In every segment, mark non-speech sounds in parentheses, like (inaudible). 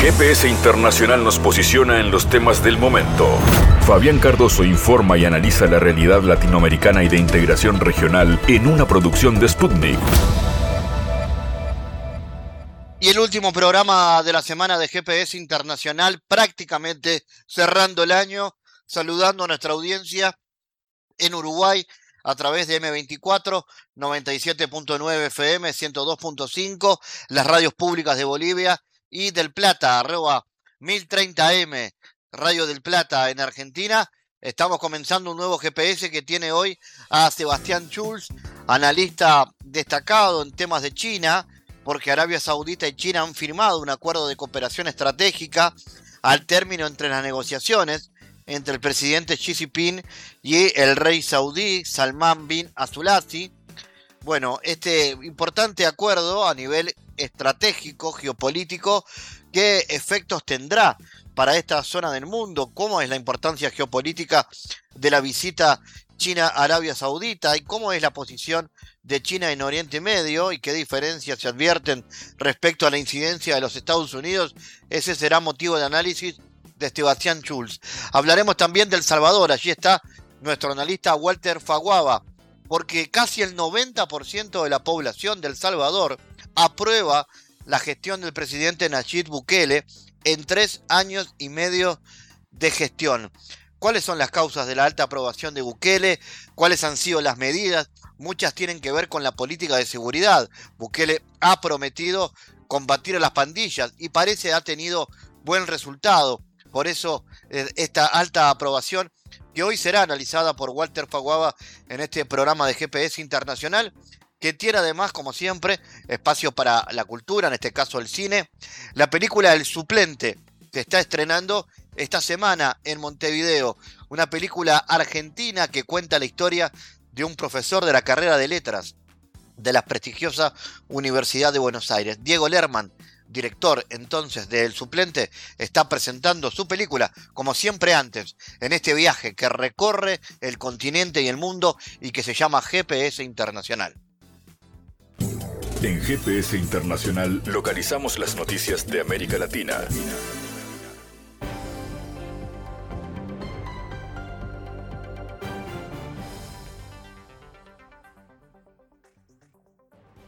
GPS Internacional nos posiciona en los temas del momento. Fabián Cardoso informa y analiza la realidad latinoamericana y de integración regional en una producción de Sputnik. Y el último programa de la semana de GPS Internacional, prácticamente cerrando el año, saludando a nuestra audiencia en Uruguay a través de M24, 97.9 FM, 102.5, las radios públicas de Bolivia y del Plata, arroba 1030M, Radio del Plata en Argentina. Estamos comenzando un nuevo GPS que tiene hoy a Sebastián Schulz, analista destacado en temas de China, porque Arabia Saudita y China han firmado un acuerdo de cooperación estratégica al término entre las negociaciones entre el presidente Xi Jinping y el rey saudí Salman bin Abdulaziz. Bueno, este importante acuerdo a nivel estratégico, geopolítico, ¿qué efectos tendrá para esta zona del mundo? ¿Cómo es la importancia geopolítica de la visita China-Arabia Saudita y cómo es la posición de China en Oriente Medio y qué diferencias se advierten respecto a la incidencia de los Estados Unidos. Ese será motivo de análisis de Sebastián Schulz. Hablaremos también del Salvador. Allí está nuestro analista Walter Faguaba, porque casi el 90% de la población del Salvador aprueba la gestión del presidente Nayib Bukele en tres años y medio de gestión. ¿Cuáles son las causas de la alta aprobación de Bukele? ¿Cuáles han sido las medidas? Muchas tienen que ver con la política de seguridad. Bukele ha prometido combatir a las pandillas y parece ha tenido buen resultado. Por eso eh, esta alta aprobación que hoy será analizada por Walter Faguaba en este programa de GPS Internacional, que tiene además, como siempre, espacio para la cultura, en este caso el cine. La película El Suplente, que está estrenando esta semana en Montevideo, una película argentina que cuenta la historia de un profesor de la carrera de letras de la prestigiosa Universidad de Buenos Aires. Diego Lerman, director entonces del suplente, está presentando su película, como siempre antes, en este viaje que recorre el continente y el mundo y que se llama GPS Internacional. En GPS Internacional localizamos las noticias de América Latina.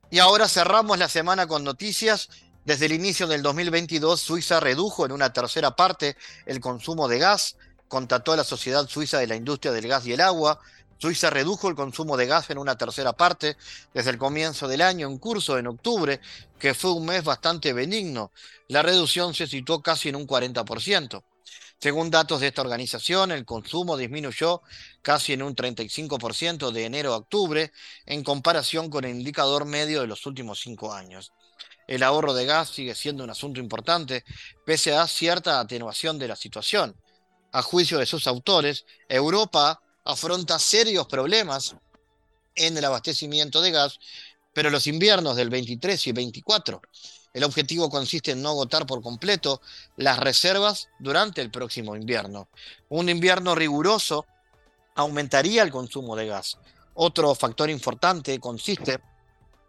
Y ahora cerramos la semana con noticias. Desde el inicio del 2022, Suiza redujo en una tercera parte el consumo de gas, contató a la Sociedad Suiza de la Industria del Gas y el Agua. Suiza redujo el consumo de gas en una tercera parte desde el comienzo del año en curso en octubre, que fue un mes bastante benigno. La reducción se situó casi en un 40%. Según datos de esta organización, el consumo disminuyó casi en un 35% de enero a octubre en comparación con el indicador medio de los últimos cinco años. El ahorro de gas sigue siendo un asunto importante, pese a cierta atenuación de la situación. A juicio de sus autores, Europa afronta serios problemas en el abastecimiento de gas, pero los inviernos del 23 y 24 el objetivo consiste en no agotar por completo las reservas durante el próximo invierno. Un invierno riguroso aumentaría el consumo de gas. Otro factor importante consiste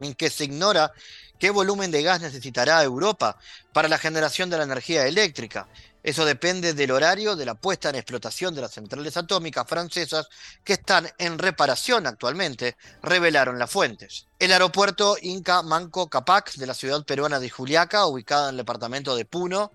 en que se ignora qué volumen de gas necesitará Europa para la generación de la energía eléctrica. Eso depende del horario de la puesta en explotación de las centrales atómicas francesas que están en reparación actualmente, revelaron las fuentes. El aeropuerto Inca Manco Capac de la ciudad peruana de Juliaca, ubicada en el departamento de Puno,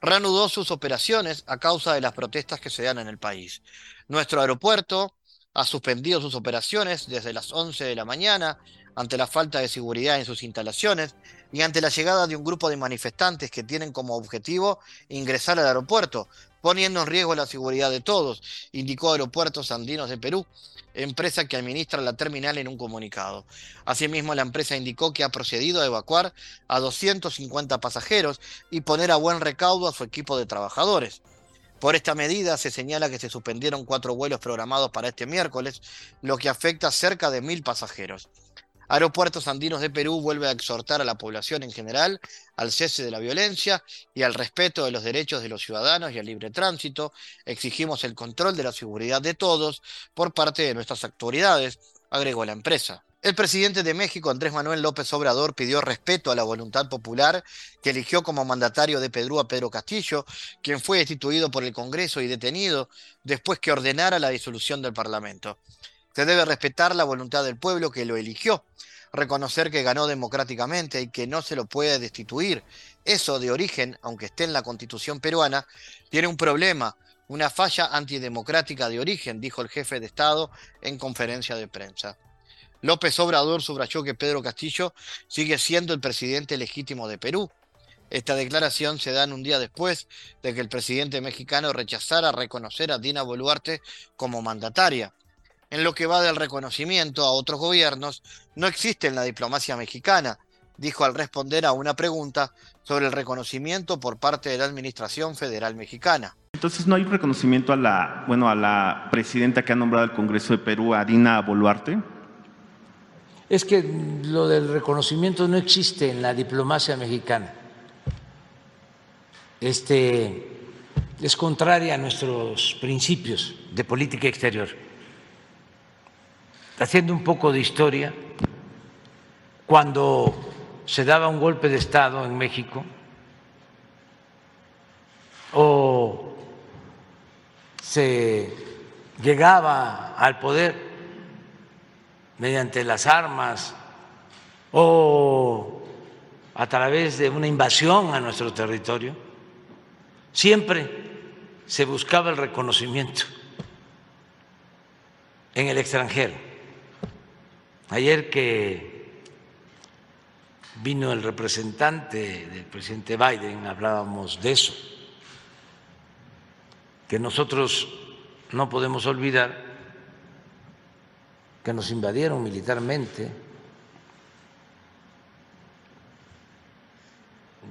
reanudó sus operaciones a causa de las protestas que se dan en el país. Nuestro aeropuerto ha suspendido sus operaciones desde las 11 de la mañana ante la falta de seguridad en sus instalaciones y ante la llegada de un grupo de manifestantes que tienen como objetivo ingresar al aeropuerto, poniendo en riesgo la seguridad de todos, indicó Aeropuertos Andinos de Perú, empresa que administra la terminal en un comunicado. Asimismo, la empresa indicó que ha procedido a evacuar a 250 pasajeros y poner a buen recaudo a su equipo de trabajadores. Por esta medida se señala que se suspendieron cuatro vuelos programados para este miércoles, lo que afecta a cerca de mil pasajeros. Aeropuertos Andinos de Perú vuelve a exhortar a la población en general al cese de la violencia y al respeto de los derechos de los ciudadanos y al libre tránsito. Exigimos el control de la seguridad de todos por parte de nuestras autoridades, agregó la empresa. El presidente de México, Andrés Manuel López Obrador, pidió respeto a la voluntad popular que eligió como mandatario de Perú a Pedro Castillo, quien fue destituido por el Congreso y detenido después que ordenara la disolución del Parlamento. Se debe respetar la voluntad del pueblo que lo eligió, reconocer que ganó democráticamente y que no se lo puede destituir. Eso de origen, aunque esté en la constitución peruana, tiene un problema, una falla antidemocrática de origen, dijo el jefe de Estado en conferencia de prensa. López Obrador subrayó que Pedro Castillo sigue siendo el presidente legítimo de Perú. Esta declaración se da un día después de que el presidente mexicano rechazara reconocer a Dina Boluarte como mandataria. En lo que va del reconocimiento a otros gobiernos, no existe en la diplomacia mexicana, dijo al responder a una pregunta sobre el reconocimiento por parte de la Administración Federal Mexicana. Entonces no hay reconocimiento a la, bueno, a la presidenta que ha nombrado el Congreso de Perú, a Dina Boluarte es que lo del reconocimiento no existe en la diplomacia mexicana. Este es contraria a nuestros principios de política exterior. Haciendo un poco de historia, cuando se daba un golpe de Estado en México o se llegaba al poder mediante las armas o a través de una invasión a nuestro territorio, siempre se buscaba el reconocimiento en el extranjero. Ayer que vino el representante del presidente Biden, hablábamos de eso, que nosotros no podemos olvidar que nos invadieron militarmente,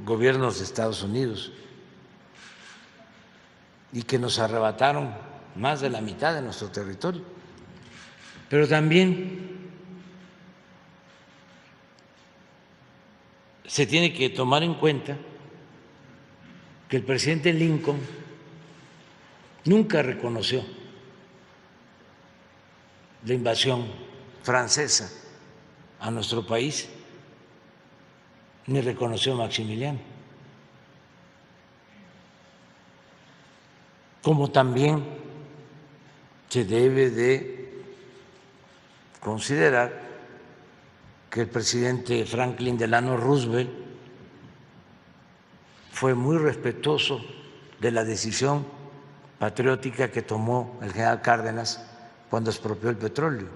gobiernos de Estados Unidos, y que nos arrebataron más de la mitad de nuestro territorio. Pero también se tiene que tomar en cuenta que el presidente Lincoln nunca reconoció la invasión francesa a nuestro país, ni reconoció a Maximiliano. Como también se debe de considerar que el presidente Franklin Delano Roosevelt fue muy respetuoso de la decisión patriótica que tomó el general Cárdenas cuando expropió el petróleo.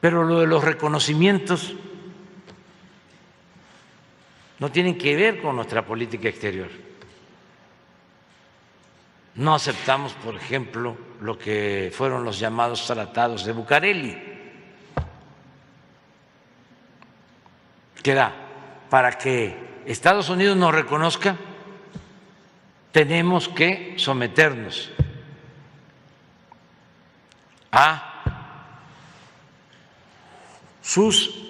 Pero lo de los reconocimientos no tienen que ver con nuestra política exterior. No aceptamos, por ejemplo, lo que fueron los llamados tratados de Bucareli, que era para que Estados Unidos nos reconozca, tenemos que someternos a sus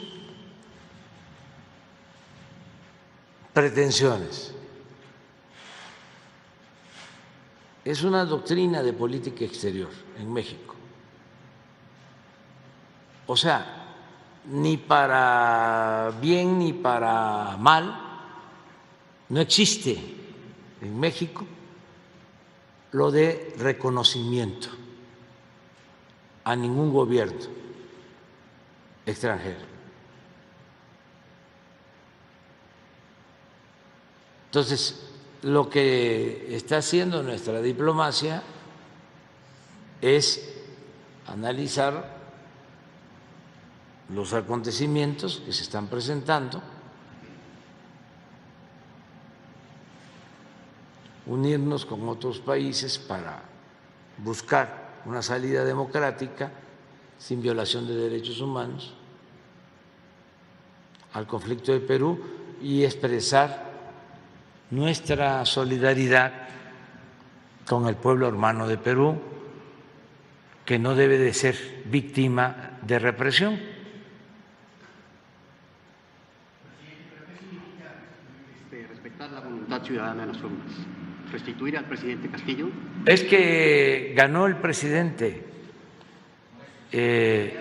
pretensiones. Es una doctrina de política exterior en México. O sea, ni para bien ni para mal, no existe en México lo de reconocimiento a ningún gobierno extranjero. Entonces, lo que está haciendo nuestra diplomacia es analizar los acontecimientos que se están presentando, unirnos con otros países para buscar una salida democrática sin violación de derechos humanos al conflicto de Perú y expresar nuestra solidaridad con el pueblo hermano de Perú, que no debe de ser víctima de represión. Este, respetar la voluntad ciudadana de las urnas restituir al presidente Castillo? Es que ganó el presidente. eh,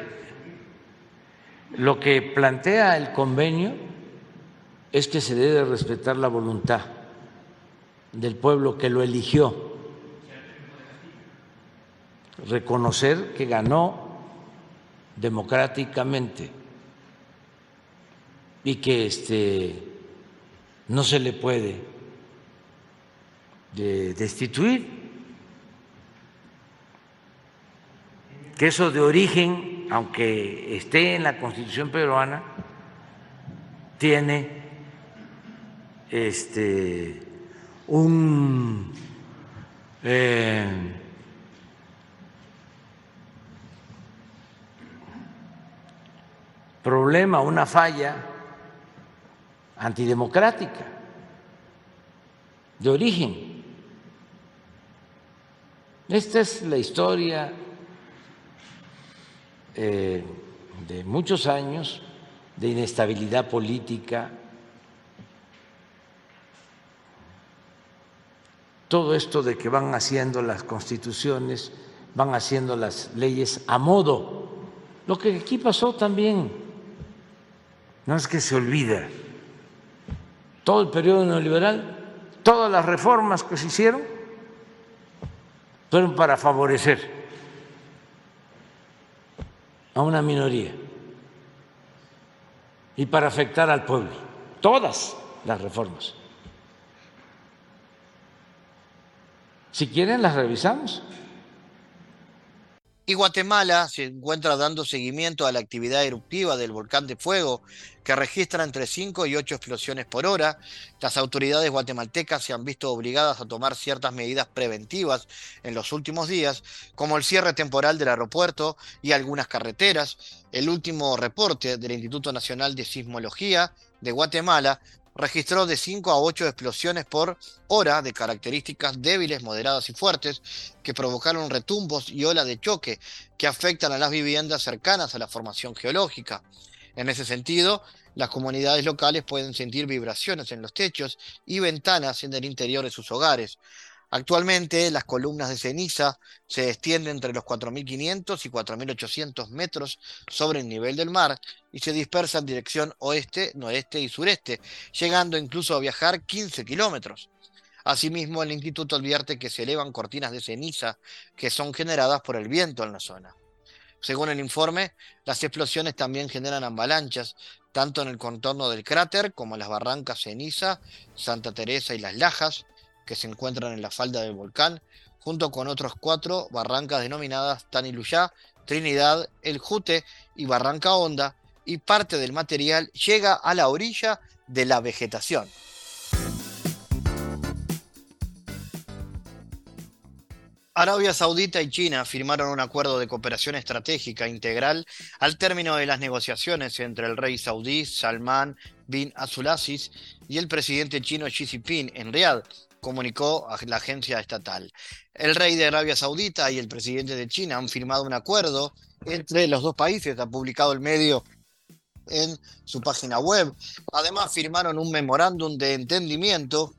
lo que plantea el convenio es que se debe respetar la voluntad del pueblo que lo eligió, reconocer que ganó democráticamente y que este no se le puede destituir, que eso de origen, aunque esté en la Constitución peruana, tiene este un eh, problema, una falla antidemocrática de origen. Esta es la historia eh, de muchos años de inestabilidad política, todo esto de que van haciendo las constituciones, van haciendo las leyes a modo. Lo que aquí pasó también, no es que se olvida, todo el periodo neoliberal, todas las reformas que se hicieron fueron para favorecer a una minoría y para afectar al pueblo, todas las reformas. Si quieren, las revisamos. Y Guatemala se encuentra dando seguimiento a la actividad eruptiva del volcán de fuego, que registra entre 5 y 8 explosiones por hora. Las autoridades guatemaltecas se han visto obligadas a tomar ciertas medidas preventivas en los últimos días, como el cierre temporal del aeropuerto y algunas carreteras. El último reporte del Instituto Nacional de Sismología de Guatemala registró de 5 a 8 explosiones por hora de características débiles, moderadas y fuertes que provocaron retumbos y olas de choque que afectan a las viviendas cercanas a la formación geológica. En ese sentido, las comunidades locales pueden sentir vibraciones en los techos y ventanas en el interior de sus hogares, Actualmente las columnas de ceniza se extienden entre los 4.500 y 4.800 metros sobre el nivel del mar y se dispersan en dirección oeste, noreste y sureste, llegando incluso a viajar 15 kilómetros. Asimismo, el instituto advierte que se elevan cortinas de ceniza que son generadas por el viento en la zona. Según el informe, las explosiones también generan avalanchas, tanto en el contorno del cráter como en las barrancas Ceniza, Santa Teresa y Las Lajas, que se encuentran en la falda del volcán, junto con otros cuatro barrancas denominadas Taniluyá, Trinidad, El Jute y Barranca Honda, y parte del material llega a la orilla de la vegetación. Arabia Saudita y China firmaron un acuerdo de cooperación estratégica integral al término de las negociaciones entre el rey saudí Salman bin Abdulaziz y el presidente chino Xi Jinping en Riyadh comunicó a la agencia estatal. El rey de Arabia Saudita y el presidente de China han firmado un acuerdo entre los dos países, ha publicado el medio en su página web. Además, firmaron un memorándum de entendimiento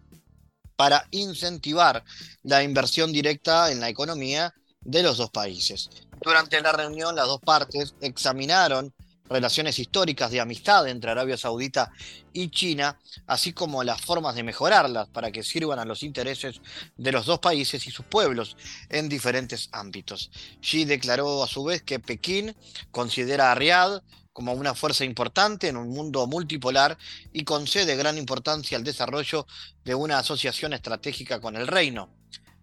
para incentivar la inversión directa en la economía de los dos países. Durante la reunión, las dos partes examinaron relaciones históricas de amistad entre Arabia Saudita y China, así como las formas de mejorarlas para que sirvan a los intereses de los dos países y sus pueblos en diferentes ámbitos. Xi declaró a su vez que Pekín considera a Riad como una fuerza importante en un mundo multipolar y concede gran importancia al desarrollo de una asociación estratégica con el reino.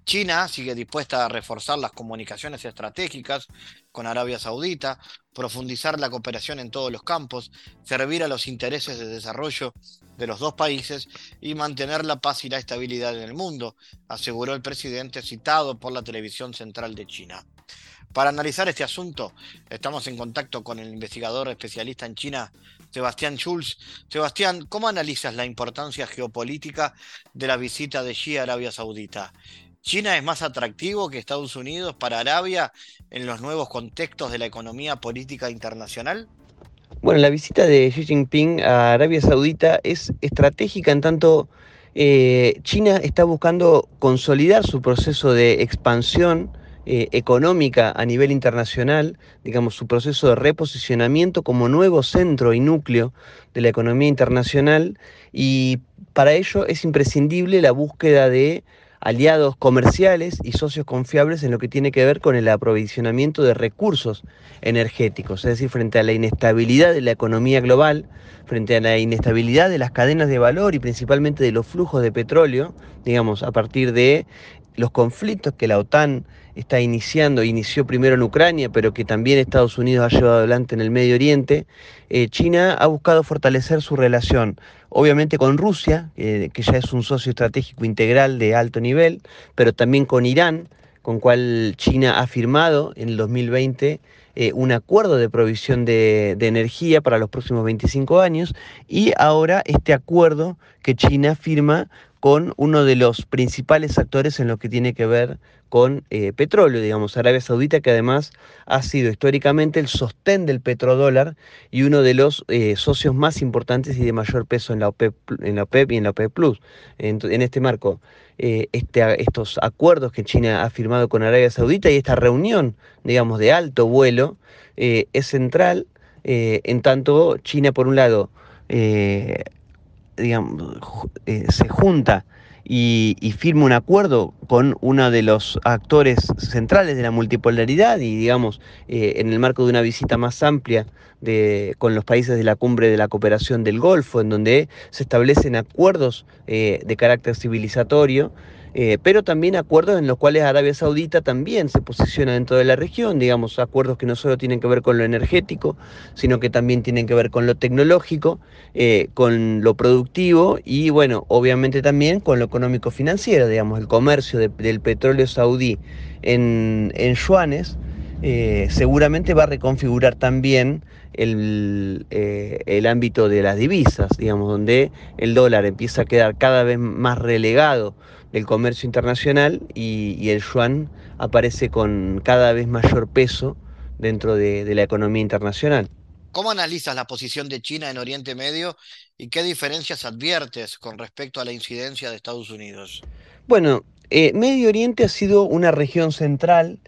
China sigue dispuesta a reforzar las comunicaciones estratégicas con Arabia Saudita, profundizar la cooperación en todos los campos, servir a los intereses de desarrollo de los dos países y mantener la paz y la estabilidad en el mundo, aseguró el presidente citado por la televisión central de China. Para analizar este asunto, estamos en contacto con el investigador especialista en China, Sebastián Schulz. Sebastián, ¿cómo analizas la importancia geopolítica de la visita de Xi a Arabia Saudita? China es más atractivo que Estados Unidos para Arabia en los nuevos contextos de la economía política internacional? Bueno, la visita de Xi Jinping a Arabia Saudita es estratégica en tanto eh, China está buscando consolidar su proceso de expansión eh, económica a nivel internacional, digamos, su proceso de reposicionamiento como nuevo centro y núcleo de la economía internacional y para ello es imprescindible la búsqueda de aliados comerciales y socios confiables en lo que tiene que ver con el aprovisionamiento de recursos energéticos, es decir, frente a la inestabilidad de la economía global, frente a la inestabilidad de las cadenas de valor y principalmente de los flujos de petróleo, digamos, a partir de los conflictos que la OTAN está iniciando, inició primero en Ucrania, pero que también Estados Unidos ha llevado adelante en el Medio Oriente, eh, China ha buscado fortalecer su relación, obviamente con Rusia, que ya es un socio estratégico integral de alto nivel, pero también con Irán, con cual China ha firmado en el 2020 eh, un acuerdo de provisión de, energía para los próximos 25 años y ahora este acuerdo que China firma con uno de los principales actores en lo que tiene que ver con eh, petróleo, digamos, Arabia Saudita, que además ha sido históricamente el sostén del petrodólar y uno de los eh, socios más importantes y de mayor peso en la OPEP, en la OPEP y en la OPEP Plus. En, en este marco, eh, este, estos acuerdos que China ha firmado con Arabia Saudita y esta reunión, digamos, de alto vuelo, es central, en tanto China, por un lado, digamos, se junta y, firma un acuerdo con uno de los actores centrales de la multipolaridad y, digamos, eh, en el marco de una visita más amplia de, con los países de la cumbre de la cooperación del Golfo, en donde se establecen acuerdos eh, de carácter civilizatorio eh, pero también acuerdos en los cuales Arabia Saudita también se posiciona dentro de la región, digamos, acuerdos que no solo tienen que ver con lo energético, sino que también tienen que ver con lo tecnológico, eh, con lo productivo y, bueno, obviamente también con lo económico-financiero, digamos, el comercio del petróleo saudí en, en yuanes. Eh, seguramente va a reconfigurar también el, el, ámbito de las divisas, digamos, donde el dólar empieza a quedar cada vez más relegado del comercio internacional y, el yuan aparece con cada vez mayor peso dentro de, de la economía internacional. ¿Cómo analizas la posición de China en Oriente Medio y qué diferencias adviertes con respecto a la incidencia de Estados Unidos? Bueno, eh, Medio Oriente ha sido una región central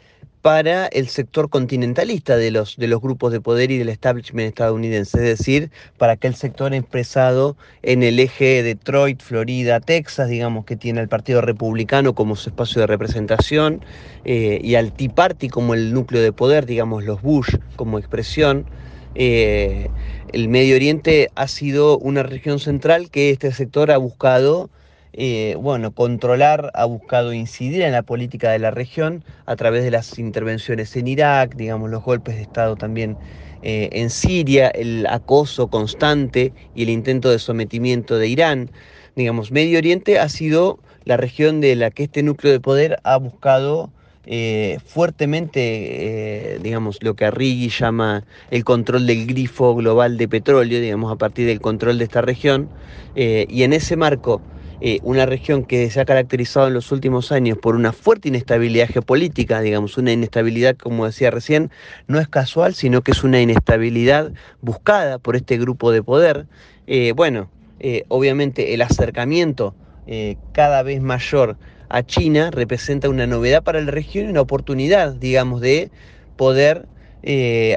para el sector continentalista de los, de los grupos de poder y del establishment estadounidense, es decir, para aquel sector expresado en el eje Detroit, Florida, Texas, digamos, que tiene al Partido Republicano como su espacio de representación eh, y al Tea Party como el núcleo de poder, digamos, los Bush como expresión. Eh, el Medio Oriente ha sido una región central que este sector ha buscado eh, bueno, controlar, ha buscado incidir en la política de la región a través de las intervenciones en Irak, digamos, los golpes de Estado también eh, en Siria, el acoso constante y el intento de sometimiento de Irán. Digamos, Medio Oriente ha sido la región de la que este núcleo de poder ha buscado eh, fuertemente, digamos, lo que Arrighi llama el control del grifo global de petróleo, digamos, a partir del control de esta región. y en ese marco, eh, una región que se ha caracterizado en los últimos años por una fuerte inestabilidad geopolítica, digamos, una inestabilidad, como decía recién, no es casual, sino que es una inestabilidad buscada por este grupo de poder. Eh, bueno, eh, obviamente el acercamiento cada vez mayor a China representa una novedad para la región y una oportunidad, digamos, de poder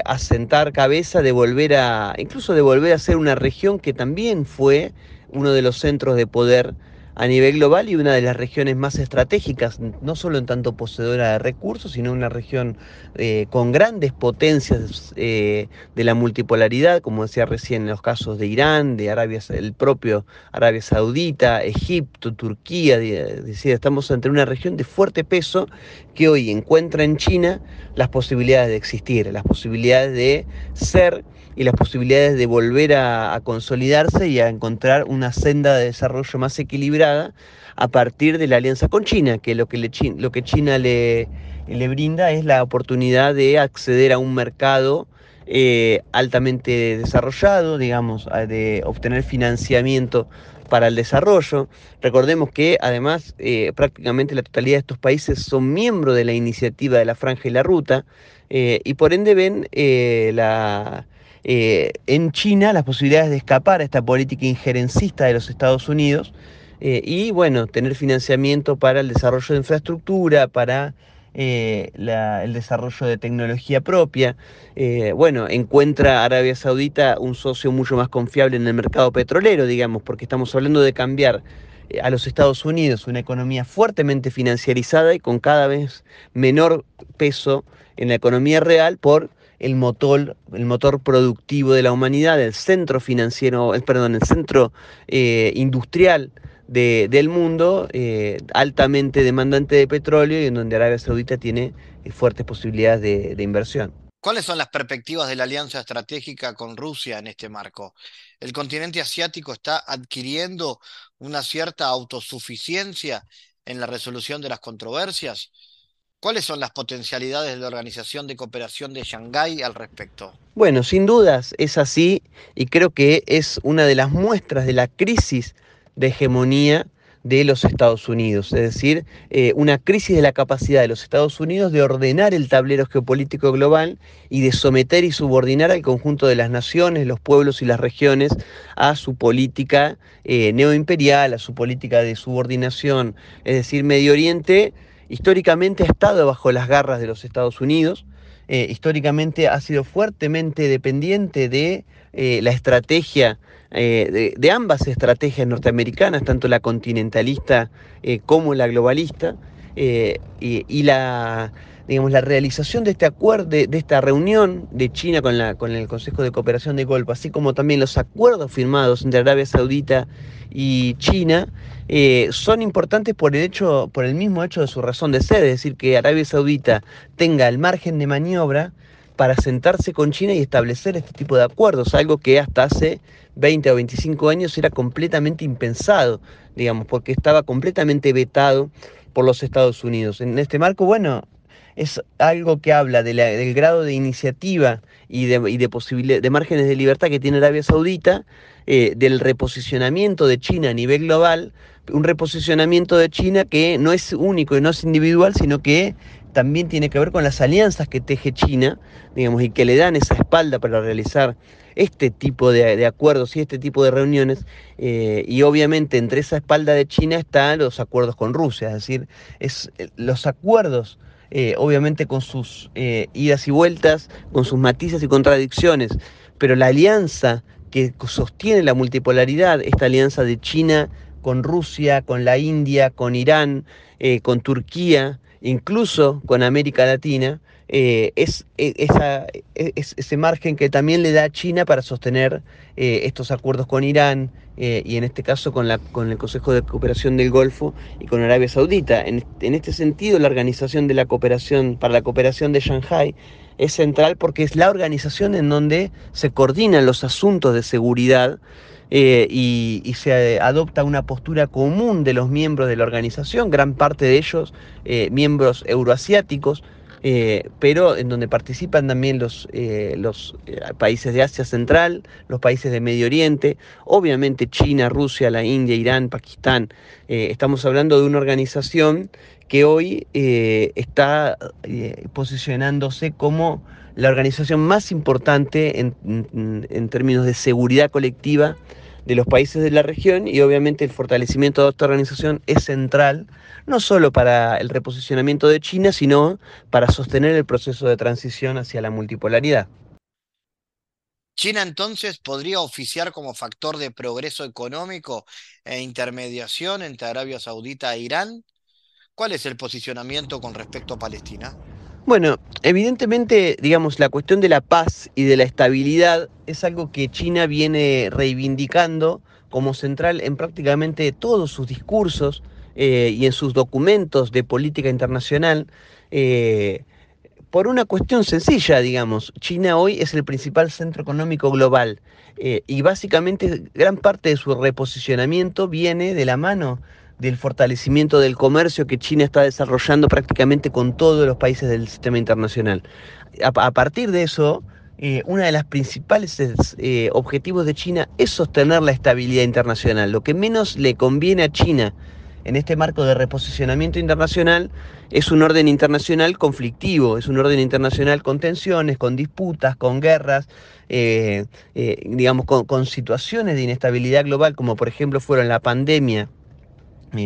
asentar cabeza, de volver a, incluso de volver a ser una región que también fue uno de los centros de poder a nivel global y una de las regiones más estratégicas, no solo en tanto poseedora de recursos, sino una región eh, con grandes potencias eh, de la multipolaridad, como decía recién en los casos de Irán, de Arabia, el propio Arabia Saudita, Egipto, Turquía, decir, estamos ante una región de fuerte peso que hoy encuentra en China las posibilidades de existir, las posibilidades de ser y las posibilidades de volver a, consolidarse y a encontrar una senda de desarrollo más equilibrada a partir de la alianza con China, que lo que, lo que China le, le, brinda es la oportunidad de acceder a un mercado eh, altamente desarrollado, digamos, de obtener financiamiento para el desarrollo. Recordemos que además eh, prácticamente la totalidad de estos países son miembros de la iniciativa de la Franja y la Ruta eh, y por ende ven la, eh, en China las posibilidades de escapar a esta política injerencista de los Estados Unidos eh, y bueno, tener financiamiento para el desarrollo de infraestructura, para eh, el desarrollo de tecnología propia. Bueno, encuentra Arabia Saudita un socio mucho más confiable en el mercado petrolero, digamos, porque estamos hablando de cambiar a los Estados Unidos una economía fuertemente financiarizada y con cada vez menor peso en la economía real por el motor, el motor productivo de la humanidad, el centro financiero, perdón, el centro industrial del mundo, eh, altamente demandante de petróleo y en donde Arabia Saudita tiene eh, fuertes posibilidades de, de inversión. ¿Cuáles son las perspectivas de la alianza estratégica con Rusia en este marco? ¿El continente asiático está adquiriendo una cierta autosuficiencia en la resolución de las controversias? ¿Cuáles son las potencialidades de la Organización de Cooperación de Shanghái al respecto? Bueno, sin dudas es así y creo que es una de las muestras de la crisis de hegemonía de los Estados Unidos, es decir, eh, una crisis de la capacidad de los Estados Unidos de ordenar el tablero geopolítico global y de someter y subordinar al conjunto de las naciones, los pueblos y las regiones a su política eh, neoimperial, a su política de subordinación. Es decir, Medio Oriente históricamente ha estado bajo las garras de los Estados Unidos, eh, históricamente ha sido fuertemente dependiente de la estrategia eh, de, ambas estrategias norteamericanas, tanto la continentalista eh, como la globalista, eh, y, la, digamos, la realización de este acuerdo, de, esta reunión de China con, la, con el Consejo de Cooperación de Golfo, así como también los acuerdos firmados entre Arabia Saudita y China, son importantes por el hecho, por el mismo hecho de su razón de ser, es decir, que Arabia Saudita tenga el margen de maniobra para sentarse con China y establecer este tipo de acuerdos, algo que hasta hace 20 o 25 años era completamente impensado, digamos, porque estaba completamente vetado por los Estados Unidos. En este marco, bueno, es algo que habla del grado de iniciativa y de, y de, de márgenes de libertad que tiene Arabia Saudita, eh, del reposicionamiento de China a nivel global, un reposicionamiento de China que no es único y no es individual, sino que también tiene que ver con las alianzas que teje China, digamos, y que le dan esa espalda para realizar este tipo de, acuerdos y este tipo de reuniones. Eh, y obviamente entre esa espalda de China están los acuerdos con Rusia, es decir, es, eh, los acuerdos, eh, obviamente con sus idas y vueltas, con sus matices y contradicciones, pero la alianza que sostiene la multipolaridad, esta alianza de China con Rusia, con la India, con Irán, con Turquía, incluso con América Latina, eh, es, e, e, ese margen que también le da China para sostener eh, estos acuerdos con Irán eh, y en este caso con, la, con el Consejo de Cooperación del Golfo y con Arabia Saudita. En, este sentido, la Organización de la Cooperación para la Cooperación de Shanghai es central porque es la organización en donde se coordinan los asuntos de seguridad y, y, se adopta una postura común de los miembros de la organización, gran parte de ellos miembros euroasiáticos, eh, pero en donde participan también los, eh, los eh, países de Asia Central, los países de Medio Oriente, obviamente China, Rusia, la India, Irán, Pakistán. estamos hablando de una organización que hoy está posicionándose como la organización más importante en términos de seguridad colectiva de los países de la región y obviamente el fortalecimiento de esta organización es central no solo para el reposicionamiento de China, sino para sostener el proceso de transición hacia la multipolaridad. China entonces podría oficiar como factor de progreso económico e intermediación entre Arabia Saudita e Irán. ¿Cuál es el posicionamiento con respecto a Palestina? Bueno, evidentemente, digamos, la cuestión de la paz y de la estabilidad es algo que China viene reivindicando como central en prácticamente todos sus discursos, eh, y en sus documentos de política internacional, eh, por una cuestión sencilla, digamos. China hoy es el principal centro económico global eh, y básicamente gran parte de su reposicionamiento viene de la mano del fortalecimiento del comercio que China está desarrollando prácticamente con todos los países del sistema internacional. A, partir de eso, uno de los principales objetivos de China es sostener la estabilidad internacional. Lo que menos le conviene a China en este marco de reposicionamiento internacional es un orden internacional conflictivo, es un orden internacional con tensiones, con disputas, con guerras, eh, eh, digamos, con, situaciones de inestabilidad global, como por ejemplo fueron la pandemia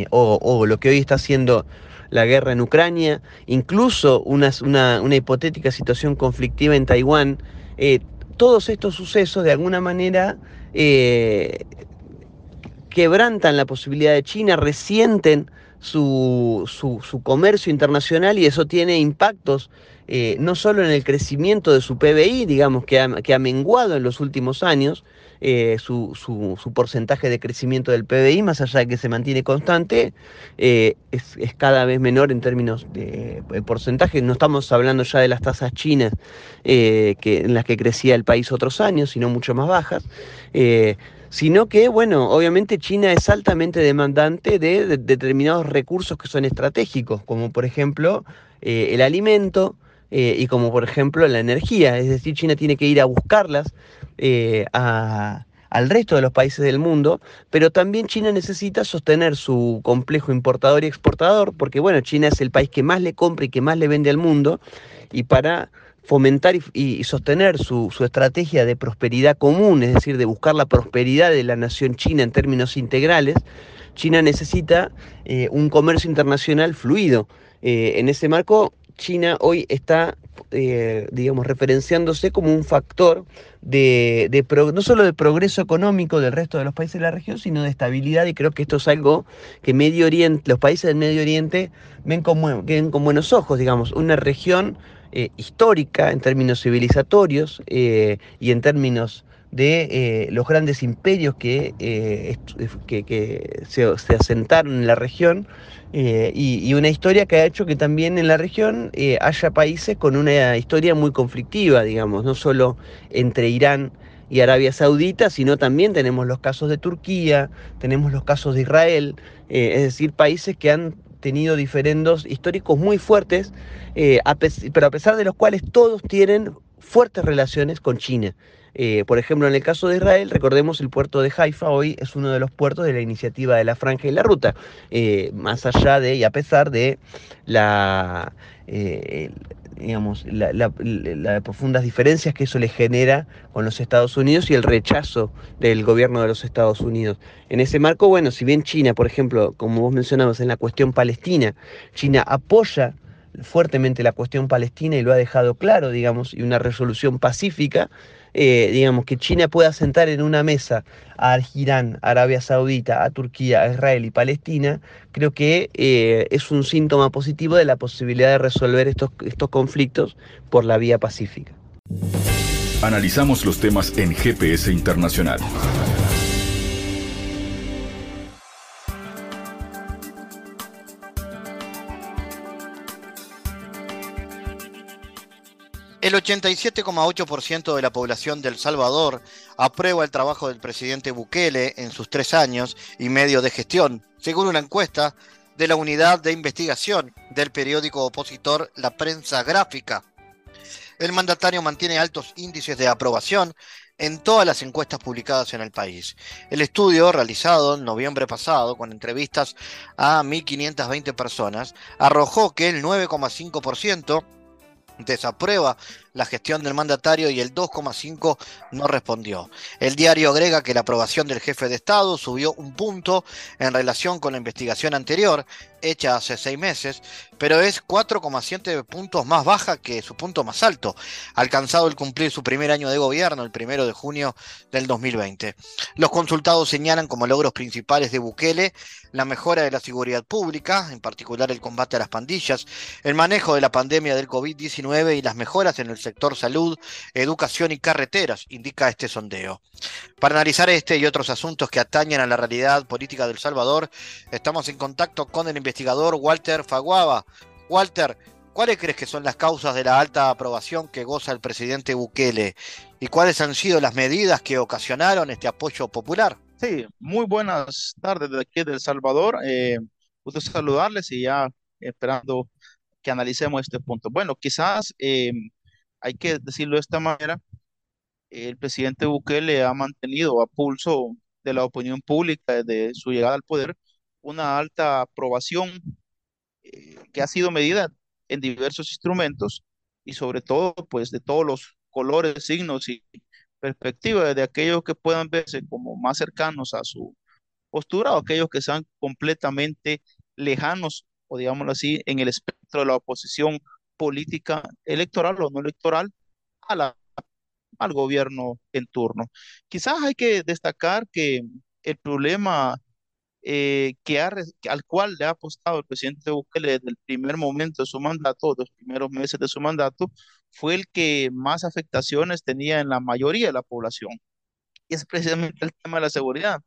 o, lo que hoy está haciendo la guerra en Ucrania, incluso una, una, hipotética situación conflictiva en Taiwán, eh, todos estos sucesos de alguna manera eh, quebrantan la posibilidad de China, resienten su, su, comercio internacional y eso tiene impactos eh, no solo en el crecimiento de su PBI, digamos, que ha, menguado en los últimos años, eh, su, porcentaje de crecimiento del PBI, más allá de que se mantiene constante, eh, es, cada vez menor en términos de, porcentaje. No estamos hablando ya de las tasas chinas que, en las que crecía el país otros años, sino mucho más bajas sino que, bueno, obviamente China es altamente demandante de, determinados recursos que son estratégicos, como por ejemplo el alimento eh, y como por ejemplo la energía, es decir, China tiene que ir a buscarlas eh, al resto de los países del mundo, pero también China necesita sostener su complejo importador y exportador, porque bueno, China es el país que más le compra y que más le vende al mundo, y para fomentar y, sostener su, estrategia de prosperidad común, es decir, de buscar la prosperidad de la nación china en términos integrales, China necesita eh, un comercio internacional fluido. En ese marco, China hoy está, eh, digamos, referenciándose como un factor de, no solo de progreso económico del resto de los países de la región, sino de estabilidad, y creo que esto es algo que Medio Oriente, los países del Medio Oriente ven ven con buenos ojos, digamos, una región eh, histórica en términos civilizatorios eh, y en términos de eh, los grandes imperios que, que, se, asentaron en la región y, una historia que ha hecho que también en la región haya países con una historia muy conflictiva, digamos, no solo entre Irán y Arabia Saudita, sino también tenemos los casos de Turquía, tenemos los casos de Israel, es decir, países que han tenido diferendos históricos muy fuertes, eh, pero a pesar de los cuales todos tienen fuertes relaciones con China. Eh, por ejemplo, en el caso de Israel, recordemos el puerto de Haifa hoy es uno de los puertos de la iniciativa de la Franja y la Ruta, eh, más allá de y a pesar de la, digamos, las profundas diferencias que eso le genera con los Estados Unidos y el rechazo del gobierno de los Estados Unidos. En ese marco, bueno, si bien China, por ejemplo, como vos mencionabas en la cuestión palestina, China apoya fuertemente la cuestión palestina y lo ha dejado claro, digamos, y una resolución pacífica, eh, digamos, que China pueda sentar en una mesa a Irán, Arabia Saudita, a Turquía, a Israel y Palestina, creo que eh, es un síntoma positivo de la posibilidad de resolver estos, estos conflictos por la vía pacífica. Analizamos los temas en GPS Internacional. El 87,8% de la población de El Salvador aprueba el trabajo del presidente Bukele en sus tres años y medio de gestión, según una encuesta de la unidad de investigación del periódico opositor La Prensa Gráfica. El mandatario mantiene altos índices de aprobación en todas las encuestas publicadas en el país. El estudio, realizado en noviembre pasado con entrevistas a 1.520 personas, arrojó que el 9,5% desaprueba la gestión del mandatario y el 2,5 no respondió. El diario agrega que la aprobación del jefe de Estado subió un punto en relación con la investigación anterior, hecha hace seis meses, pero es 4,7 puntos más baja que su punto más alto, alcanzado el cumplir su primer año de gobierno, el primero de junio del 2020. Los consultados señalan como logros principales de Bukele la mejora de la seguridad pública, en particular el combate a las pandillas, el manejo de la pandemia del COVID-19 y las mejoras en el salud, educación y carreteras, indica este sondeo. Para analizar este y otros asuntos que atañen a la realidad política del Salvador, estamos en contacto con el investigador Walter Faguaba. Walter, ¿cuáles crees que son las causas de la alta aprobación que goza el presidente Bukele? ¿Y cuáles han sido las medidas que ocasionaron este apoyo popular? Sí, muy buenas tardes de aquí de El Salvador. Eh, gusto saludarles y ya esperando que analicemos este punto. Bueno, quizás eh, hay que decirlo de esta manera, el presidente Bukele ha mantenido a pulso de la opinión pública desde su llegada al poder una alta aprobación eh, que ha sido medida en diversos instrumentos y sobre todo pues de todos los colores, signos y perspectivas de aquellos que puedan verse como más cercanos a su postura o aquellos que sean completamente lejanos o digámoslo así, en el espectro de la oposición política electoral o no electoral a la, al gobierno en turno. Quizás hay que destacar que el problema eh, que al cual le ha apostado el presidente Bukele desde el primer momento de su mandato, los primeros meses de su mandato, fue el que más afectaciones tenía en la mayoría de la población. Y es precisamente el tema de la seguridad.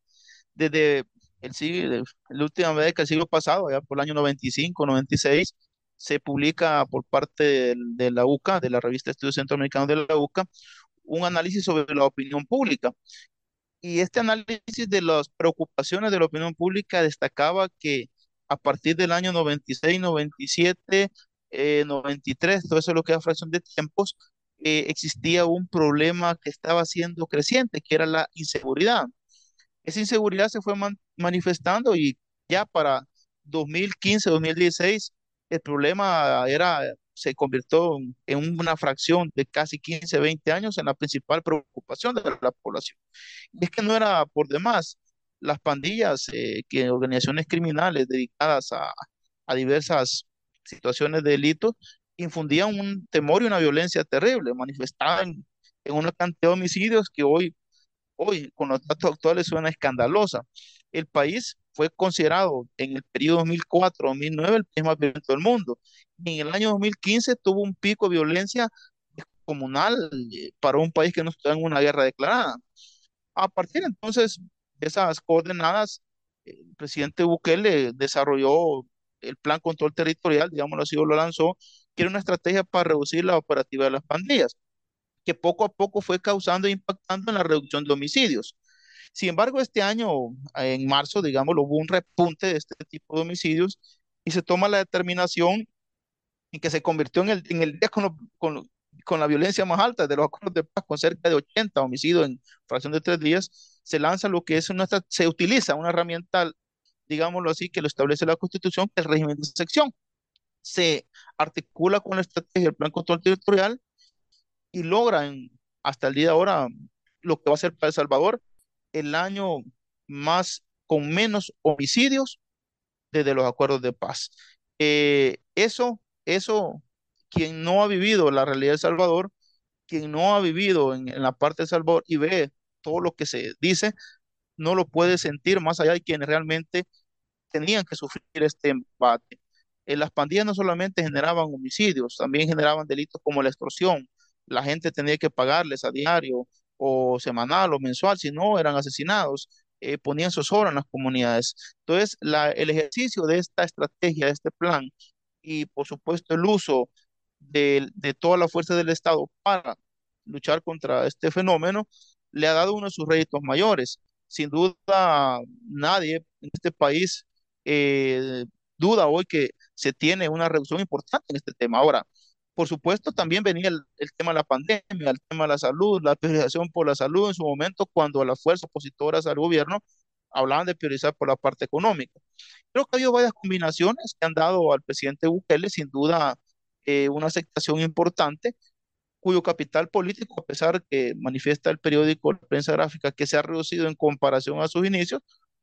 Desde el siglo, la última vez que el siglo pasado, ya por el año 95, 96, se publica por parte de, la UCA, de la revista Estudios Centroamericanos de la UCA, un análisis sobre la opinión pública. Y este análisis de las preocupaciones de la opinión pública destacaba que a partir del año 96, 97, 93, todo eso es lo que da fracción de tiempos, eh, existía un problema que estaba siendo creciente, que era la inseguridad. Esa inseguridad se fue manifestando y ya para 2015, 2016, el problema era, se convirtió en una fracción de casi 15, 20 años en la principal preocupación de la población. Y es que no era por demás. Las pandillas, eh, que organizaciones criminales dedicadas a, a diversas situaciones de delito, infundían un temor y una violencia terrible, manifestaban en una cantidad de homicidios que hoy hoy con los datos actuales suena escandalosa. El país fue considerado en el periodo 2004-2009 el país más violento del mundo. En el año 2015 tuvo un pico de violencia comunal eh, para un país que no está en una guerra declarada. A partir entonces de esas coordenadas, el presidente Bukele desarrolló el plan control territorial, digámoslo así, lo lanzó, que era una estrategia para reducir la operativa de las pandillas que poco a poco fue causando e impactando en la reducción de homicidios. Sin embargo, este año, en marzo, digamos, hubo un repunte de este tipo de homicidios y se toma la determinación en que se convirtió en el, en día con, la violencia más alta de los acuerdos de paz, con cerca de 80 homicidios en fracción de tres días, se lanza lo que es una, se utiliza una herramienta, digámoslo así, que lo establece la Constitución, que es el régimen de sección. Se articula con la estrategia del plan control territorial y logran hasta el día de ahora lo que va a ser para El Salvador el año más con menos homicidios desde los acuerdos de paz. Eh, eso, eso, quien no ha vivido la realidad de Salvador, quien no ha vivido en, la parte de Salvador y ve todo lo que se dice, no lo puede sentir más allá de quienes realmente tenían que sufrir este embate. En las pandillas no solamente generaban homicidios, también generaban delitos como la extorsión, la gente tenía que pagarles a diario o semanal o mensual, si no eran asesinados, eh, ponían zozobra en las comunidades. Entonces, el ejercicio de esta estrategia, de este plan, y por supuesto el uso de, de toda la fuerza del Estado para luchar contra este fenómeno, le ha dado uno de sus réditos mayores. Sin duda, nadie en este país eh, duda hoy que se tiene una reducción importante en este tema. Ahora, por supuesto, también venía el, tema de la pandemia, el tema de la salud, la priorización por la salud en su momento, cuando las fuerzas opositoras al gobierno hablaban de priorizar por la parte económica. Creo que ha habido varias combinaciones que han dado al presidente Bukele, sin duda, eh, una aceptación importante, cuyo capital político, a pesar que manifiesta el periódico La Prensa Gráfica, que se ha reducido en comparación a sus inicios,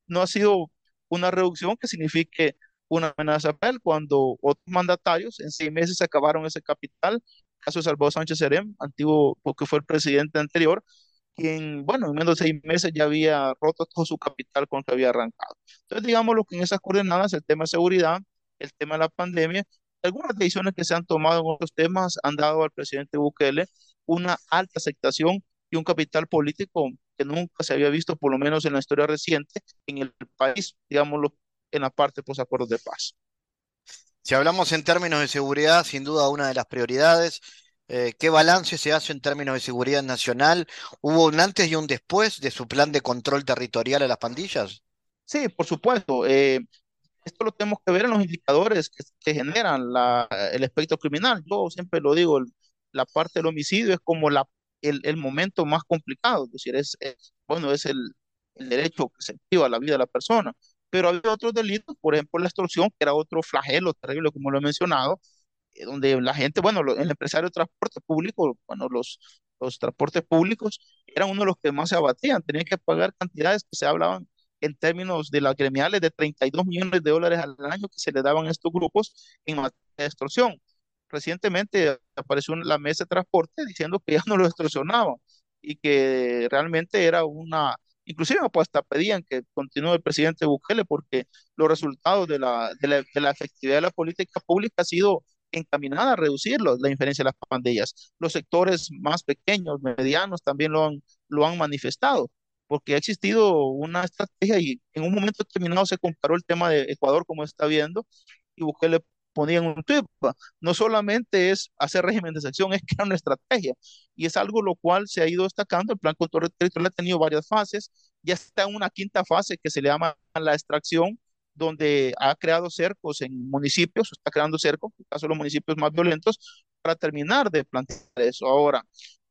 no ha sido una reducción que signifique una amenaza para él cuando otros mandatarios en seis meses acabaron ese capital, caso de Salvador Sánchez Serem, antiguo, porque fue el presidente anterior, quien, bueno, en menos de seis meses ya había roto todo su capital con que había arrancado. Entonces, digamos lo que en esas coordenadas, el tema de seguridad, el tema de la pandemia, algunas decisiones que se han tomado en otros temas han dado al presidente Bukele una alta aceptación y un capital político que nunca se había visto, por lo menos en la historia reciente, en el país, digámoslo, en la parte los acuerdos de paz. Si hablamos en términos de seguridad, sin duda una de las prioridades. Eh, ¿Qué balance se hace en términos de seguridad nacional? ¿Hubo un antes y un después de su plan de control territorial a las pandillas? Sí, por supuesto. Eh, esto lo tenemos que ver en los indicadores que, generan la, el espectro criminal. Yo siempre lo digo, la parte del homicidio es como la, el, el momento más complicado, es decir, es, bueno, es el, el derecho que se activa a la vida de la persona pero había otros delitos, por ejemplo la extorsión, que era otro flagelo terrible, como lo he mencionado, eh, donde la gente, bueno, el empresario de transporte público, bueno, los, los transportes públicos eran uno de los que más se abatían, tenían que pagar cantidades que se hablaban en términos de las gremiales de 32 millones de dólares al año que se le daban a estos grupos en materia de extorsión. Recientemente apareció la mesa de transporte diciendo que ya no lo extorsionaban y que realmente era una, inclusive pues hasta pedían que continúe el presidente Bukele porque los resultados de la, de la, de la efectividad de la política pública ha sido encaminada a reducir la inferencia de las pandillas. Los sectores más pequeños, medianos, también lo han, lo han manifestado, porque ha existido una estrategia y en un momento determinado se comparó el tema de Ecuador, como está viendo, y Bukele ponía en un tweet, no solamente es hacer régimen de sección, (laughs) es crear una estrategia, y es algo lo cual se ha ido destacando, el plan control territorial ha tenido varias fases, ya está en una quinta fase que se le llama la extracción, donde ha creado cercos en municipios, está creando cercos, en el caso de los municipios más violentos, para terminar de plantear eso. Ahora,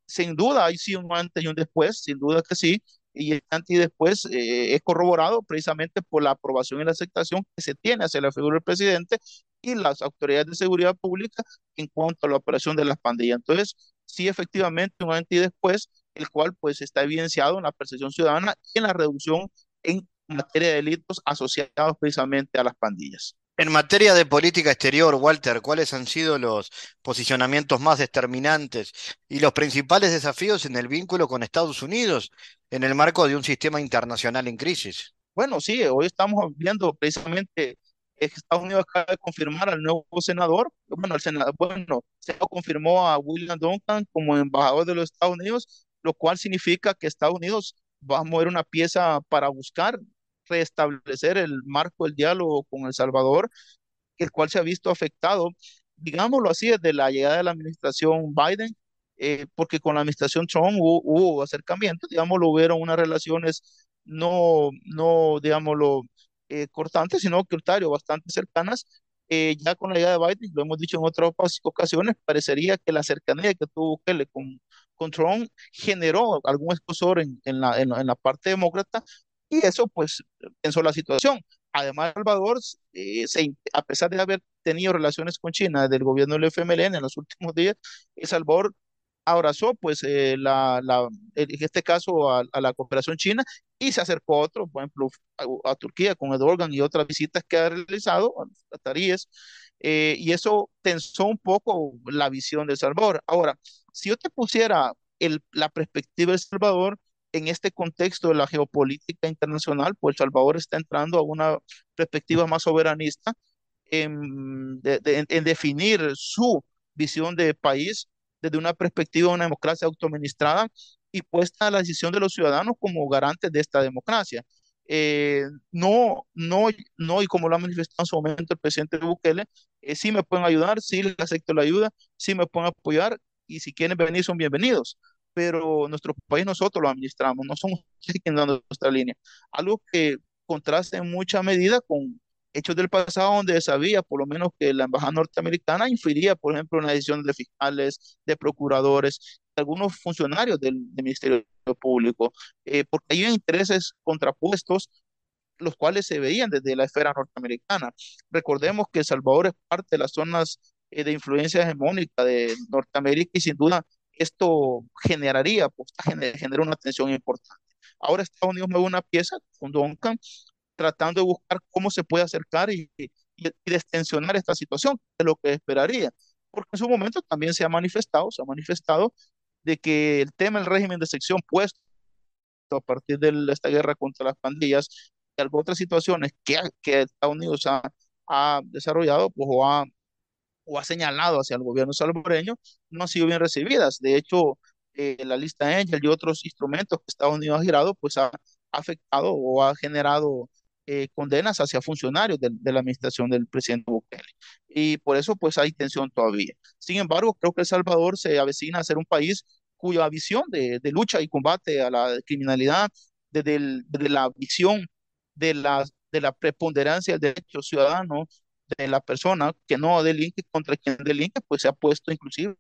sin duda hay sí un antes y un después, sin duda que sí, y el antes y después eh, es corroborado precisamente por la aprobación y la aceptación que se tiene hacia la figura del presidente y las autoridades de seguridad pública en cuanto a la operación de las pandillas. Entonces, sí, efectivamente, un antes y después, el cual pues está evidenciado en la percepción ciudadana y en la reducción en materia de delitos asociados precisamente a las pandillas. En materia de política exterior, Walter, ¿cuáles han sido los posicionamientos más determinantes y los principales desafíos en el vínculo con Estados Unidos en el marco de un sistema internacional en crisis? Bueno, sí, hoy estamos viendo precisamente Estados Unidos acaba de confirmar al nuevo senador, bueno, el senador, bueno, se confirmó a William Duncan como embajador de los Estados Unidos, lo cual significa que Estados Unidos va a mover una pieza para buscar restablecer el marco del diálogo con El Salvador, el cual se ha visto afectado, digámoslo así, desde la llegada de la administración Biden, eh, porque con la administración Trump hubo, hubo acercamiento, digámoslo, hubieron unas relaciones no, no digámoslo, eh, cortantes, sino que, bastante cercanas. Eh, ya con la llegada de Biden, lo hemos dicho en otras ocasiones, parecería que la cercanía que tuvo Kelly con, con Trump generó algún escosor en, en, la, en, la parte demócrata, y eso pues pensó la situación. Además, Salvador, eh, a pesar de haber tenido relaciones con China del gobierno del FMLN en los últimos días, El Salvador abrazó pues eh, la, la, en este caso a, la cooperación china y se acercó a otro, por ejemplo, a, Turquía con Erdogan y otras visitas que ha realizado, a los cataríes, eh, y eso tensó un poco la visión de El Salvador. Ahora, si yo te pusiera el, la perspectiva de El Salvador, en este contexto de la geopolítica internacional, pues El Salvador está entrando a una perspectiva más soberanista en, en definir su visión de país desde una perspectiva de una democracia autoadministrada y puesta a la decisión de los ciudadanos como garantes de esta democracia. Eh, no, no, no, y como lo ha manifestado en su momento el presidente Bukele, eh, sí me pueden ayudar, sí les acepto la ayuda, sí me pueden apoyar y si quieren venir son bienvenidos pero nuestro país nosotros lo administramos, no somos (laughs) quienes dando nuestra línea. Algo que contrasta en mucha medida con hechos del pasado donde sabía por lo menos que la embajada norteamericana infería, por ejemplo, en las decisiones de fiscales, de procuradores, de algunos funcionarios del, Ministerio Público, eh, porque hay intereses contrapuestos los cuales se veían desde la esfera norteamericana. Recordemos que El Salvador es parte de las zonas eh, de influencia hegemónica de Norteamérica y sin duda esto generaría, pues, genera, una tensión importante. Ahora Estados Unidos mueve una pieza con Duncan tratando de buscar cómo se puede acercar y, y, y destensionar esta situación, de lo que esperaría. Porque en su momento también se ha manifestado, se ha manifestado de que el tema del régimen de sección puesto a partir de esta guerra contra las pandillas y algunas otras situaciones que, que Estados Unidos ha, ha desarrollado, pues o ha o ha señalado hacia el gobierno salvadoreño no han sido bien recibidas. De hecho, eh, la lista Angel y otros instrumentos que Estados Unidos ha girado, pues ha afectado o ha generado eh, condenas hacia funcionarios de, la administración del presidente Bukele. Y por eso, pues hay tensión todavía. Sin embargo, creo que El Salvador se avecina a ser un país cuya visión de, lucha y combate a la criminalidad, desde, la visión de la, de la preponderancia del derecho ciudadano, de la persona que no delinque contra quien delinque, pues se ha puesto inclusive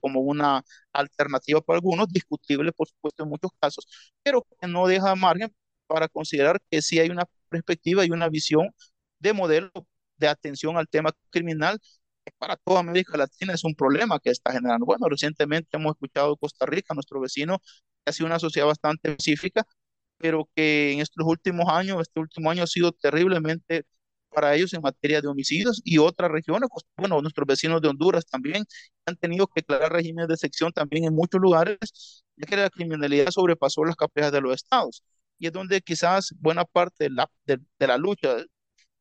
como una alternativa para algunos, discutible por supuesto en muchos casos, pero que no deja margen para considerar que sí hay una perspectiva y una visión de modelo de atención al tema criminal para toda América Latina es un problema que está generando. Bueno, recientemente hemos escuchado Costa Rica, nuestro vecino, que ha sido una sociedad bastante específica, pero que en estos últimos años, este último año ha sido terriblemente para ellos en materia de homicidios y otras regiones, pues, bueno, nuestros vecinos de Honduras también han tenido que declarar regímenes de sección también en muchos lugares, ya que la criminalidad sobrepasó las capacidades de los estados. Y es donde quizás buena parte de la, de, de la lucha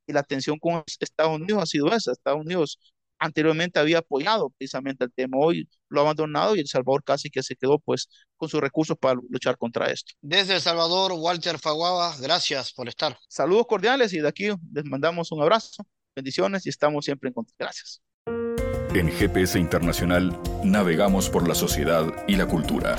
y la tensión con Estados Unidos ha sido esa. Estados Unidos anteriormente había apoyado precisamente el tema, hoy lo ha abandonado y El Salvador casi que se quedó pues con sus recursos para luchar contra esto. Desde El Salvador, Walter Faguaba, gracias por estar. Saludos cordiales y de aquí les mandamos un abrazo, bendiciones y estamos siempre en contacto. Gracias. En GPS Internacional navegamos por la sociedad y la cultura.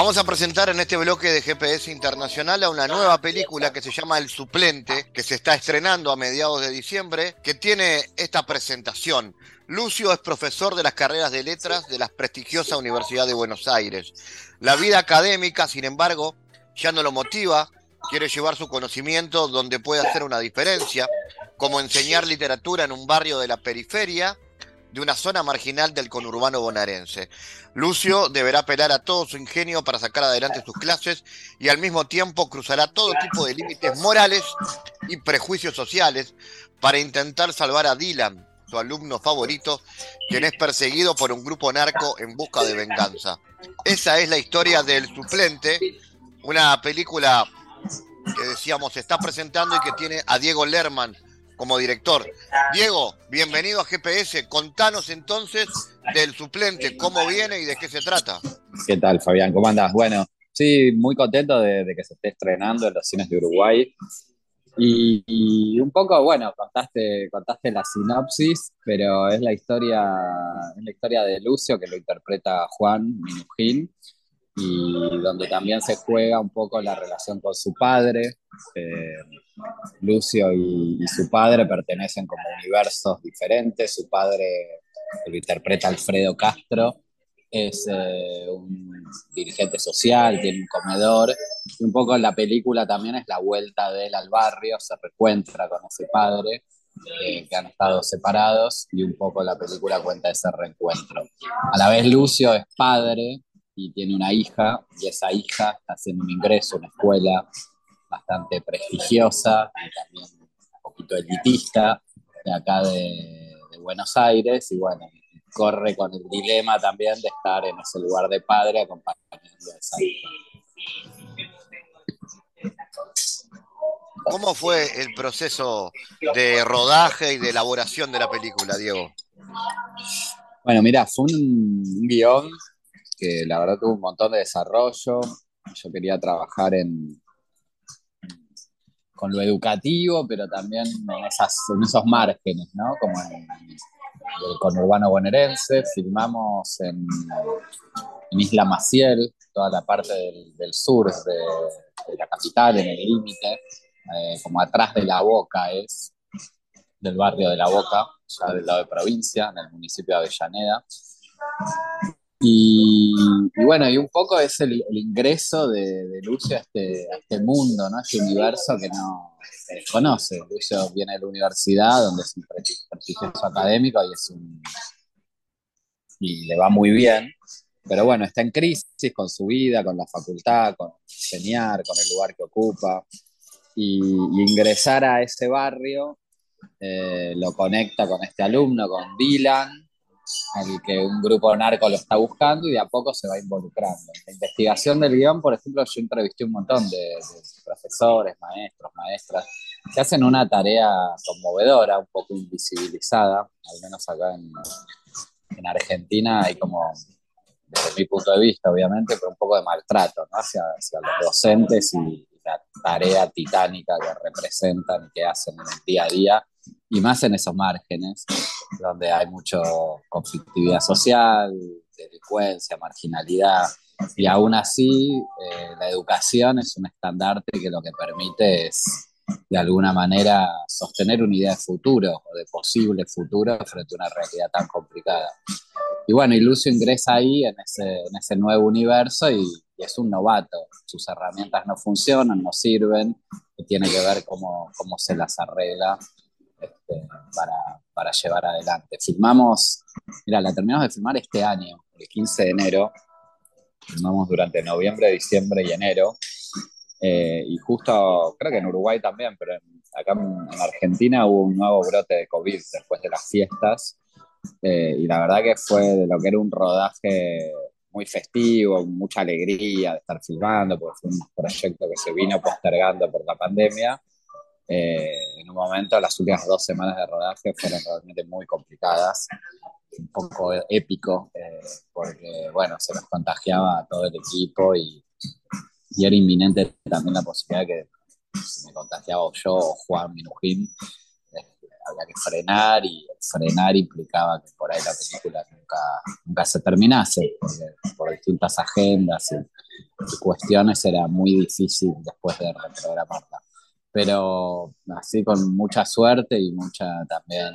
Vamos a presentar en este bloque de GPS Internacional a una nueva película que se llama El Suplente, que se está estrenando a mediados de diciembre, que tiene esta presentación. Lucio es profesor de las carreras de letras de la prestigiosa Universidad de Buenos Aires. La vida académica, sin embargo, ya no lo motiva, quiere llevar su conocimiento donde puede hacer una diferencia, como enseñar literatura en un barrio de la periferia de una zona marginal del conurbano bonaerense. Lucio deberá apelar a todo su ingenio para sacar adelante sus clases y al mismo tiempo cruzará todo tipo de límites morales y prejuicios sociales para intentar salvar a Dylan, su alumno favorito, quien es perseguido por un grupo narco en busca de venganza. Esa es la historia del suplente, una película que decíamos se está presentando y que tiene a Diego Lerman como director. Diego, bienvenido a GPS. Contanos entonces del suplente, cómo viene y de qué se trata. ¿Qué tal, Fabián? ¿Cómo andás? Bueno, sí, muy contento de, que se esté estrenando en los cines de Uruguay. Y, un poco, bueno, contaste, contaste la sinopsis, pero es la historia, es la historia de Lucio que lo interpreta Juan Minujín y donde también se juega un poco la relación con su padre. Eh, Lucio y, su padre pertenecen como universos diferentes. Su padre lo interpreta Alfredo Castro, es eh, un dirigente social, tiene un comedor. Y un poco en la película también es la vuelta de él al barrio, se reencuentra con ese padre. Eh, que han estado separados y un poco la película cuenta ese reencuentro. A la vez Lucio es padre y tiene una hija, y esa hija está haciendo un ingreso a una escuela bastante prestigiosa y también un poquito elitista de acá de, Buenos Aires, y bueno, corre con el dilema también de estar en ese lugar de padre acompañando a esa hija. ¿Cómo fue el proceso de rodaje y de elaboración de la película, Diego? Bueno, mira, fue un guion que la verdad tuvo un montón de desarrollo. Yo quería trabajar en, con lo educativo, pero también en, esas, en esos márgenes, ¿no? Como en, el conurbano bonaerense. Filmamos en, Isla Maciel, toda la parte del, sur de, la capital, en el límite, eh, como atrás de la boca es, del barrio de la Boca, ya del lado de provincia, en el municipio de Avellaneda. Y, bueno, y un poco es el, ingreso de, Lucio a este, este, mundo, ¿no? a este universo que no desconoce. Lucio viene de la universidad, donde es un prestigioso académico y, es un, y le va muy bien, pero bueno, está en crisis con su vida, con la facultad, con enseñar, con el lugar que ocupa. Y, ingresar a ese barrio eh, lo conecta con este alumno, con Dylan, el que un grupo narco lo está buscando y de a poco se va involucrando. En la investigación del guion, por ejemplo, yo entrevisté un montón de, profesores, maestros, maestras, que hacen una tarea conmovedora, un poco invisibilizada, al menos acá en, en Argentina hay como, desde mi punto de vista, obviamente, pero un poco de maltrato ¿no? hacia, hacia los docentes y la tarea titánica que representan y que hacen en el día a día y más en esos márgenes, donde hay mucha conflictividad social, delincuencia, marginalidad, y aún así eh, la educación es un estandarte que lo que permite es de alguna manera sostener una idea de futuro o de posible futuro frente a una realidad tan complicada. Y bueno, y Lucio ingresa ahí en ese, en ese nuevo universo y, es un novato, sus herramientas no funcionan, no sirven, y tiene que ver cómo, cómo se las arregla este, para, para, llevar adelante. Filmamos, mira, la terminamos de filmar este año, el 15 de enero, filmamos durante noviembre, diciembre y enero, eh, y justo, creo que en Uruguay también, pero acá en, Argentina hubo un nuevo brote de COVID después de las fiestas, eh, y la verdad que fue de lo que era un rodaje muy festivo, mucha alegría de estar filmando, porque fue un proyecto que se vino postergando por la pandemia. Eh, en un momento, las últimas dos semanas de rodaje fueron realmente muy complicadas, un poco épico, eh, porque, bueno, se nos contagiaba a todo el equipo y, y era inminente también la posibilidad que me contagiaba yo o Juan Minujín, había que frenar y frenar implicaba que por ahí la película nunca, nunca se terminase, porque por distintas agendas y, cuestiones era muy difícil después de reprogramarla. Pero así con mucha suerte y mucha también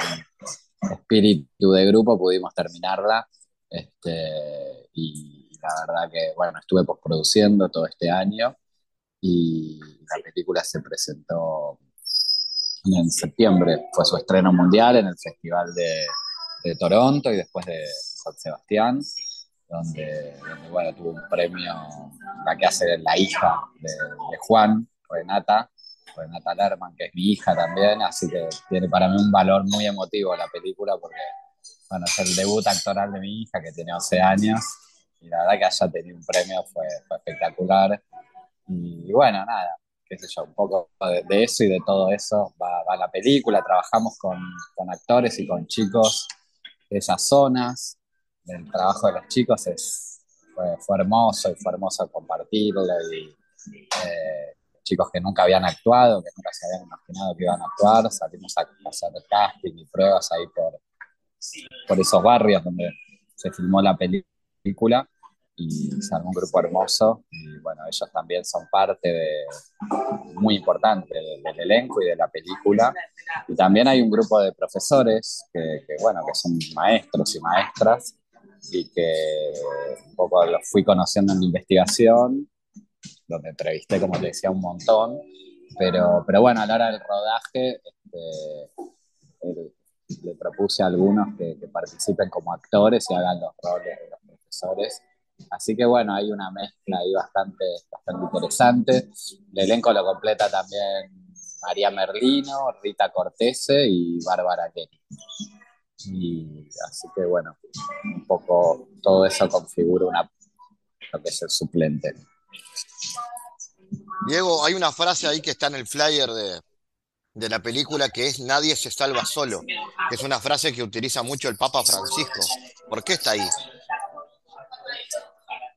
espíritu de grupo pudimos terminarla. Este, y la verdad que, bueno, estuve postproduciendo todo este año y la película se presentó en septiembre fue su estreno mundial en el Festival de, Toronto y después de San Sebastián, donde, bueno, tuvo un premio, la que hace la hija de, Juan, Renata, Renata Lerman, que es mi hija también, así que tiene para mí un valor muy emotivo la película porque, bueno, es el debut actoral de mi hija que tiene 11 años y la verdad que haya tenido un premio fue, fue espectacular. Y bueno, nada, qué sé yo, un poco de, eso y de todo eso va, la película. Trabajamos con, actores y con chicos de esas zonas. El trabajo de los chicos es, fue, hermoso y fue hermoso compartirlo. Y, eh, chicos que nunca habían actuado, que nunca se habían imaginado que iban a actuar. Salimos a hacer casting y pruebas ahí por, por esos barrios donde se filmó la película y se armó un grupo hermoso y bueno, ellos también son parte de, muy importante del, elenco y de la película. Y también hay un grupo de profesores que, bueno, que son maestros y maestras y que un poco los fui conociendo en mi investigación, donde entrevisté, como te decía, un montón. Pero, pero bueno, a la hora del rodaje este, le propuse a algunos que, que participen como actores y hagan los roles de los profesores Así que bueno, hay una mezcla ahí bastante, bastante interesante. El elenco lo completa también María Merlino, Rita Cortese y Bárbara Kenny. Y así que bueno, un poco todo eso configura una, lo que es el suplente. Diego, hay una frase ahí que está en el flyer de, de la película que es Nadie se salva solo, es una frase que utiliza mucho el Papa Francisco. ¿Por qué está ahí?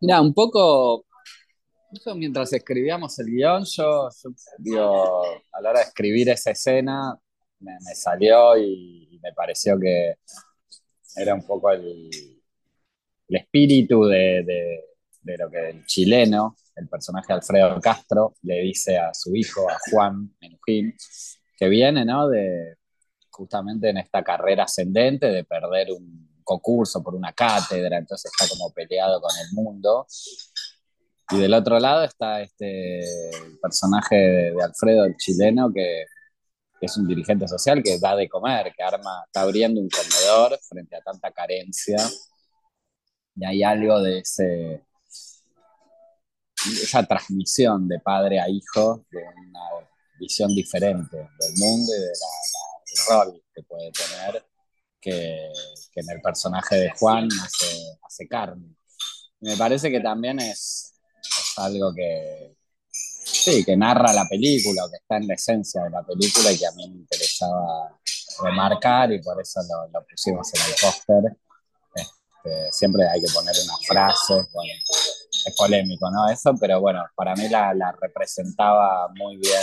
Mira, un poco, mientras escribíamos el guion, yo, a la hora de escribir esa escena, me, salió y, me pareció que era un poco el, espíritu de, lo que el chileno, el personaje de Alfredo Castro, le dice a su hijo, a Juan Menujín, que viene, ¿no? De justamente en esta carrera ascendente de perder un concurso, por una cátedra, entonces está como peleado con el mundo. Y del otro lado está este personaje de, Alfredo, el chileno, que, es un dirigente social que da de comer, que arma, está abriendo un comedor frente a tanta carencia. Y hay algo de ese, esa transmisión de padre a hijo, de una visión diferente del mundo y de del rol que puede tener que, en el personaje de Juan hace, carne. me parece que también es, algo que, sí, que narra la película o que está en la esencia de la película y que a mí me interesaba remarcar y por eso lo, pusimos en el póster. Este, siempre hay que poner una frase, es polémico, ¿no? Eso, pero bueno, para mí la, representaba muy bien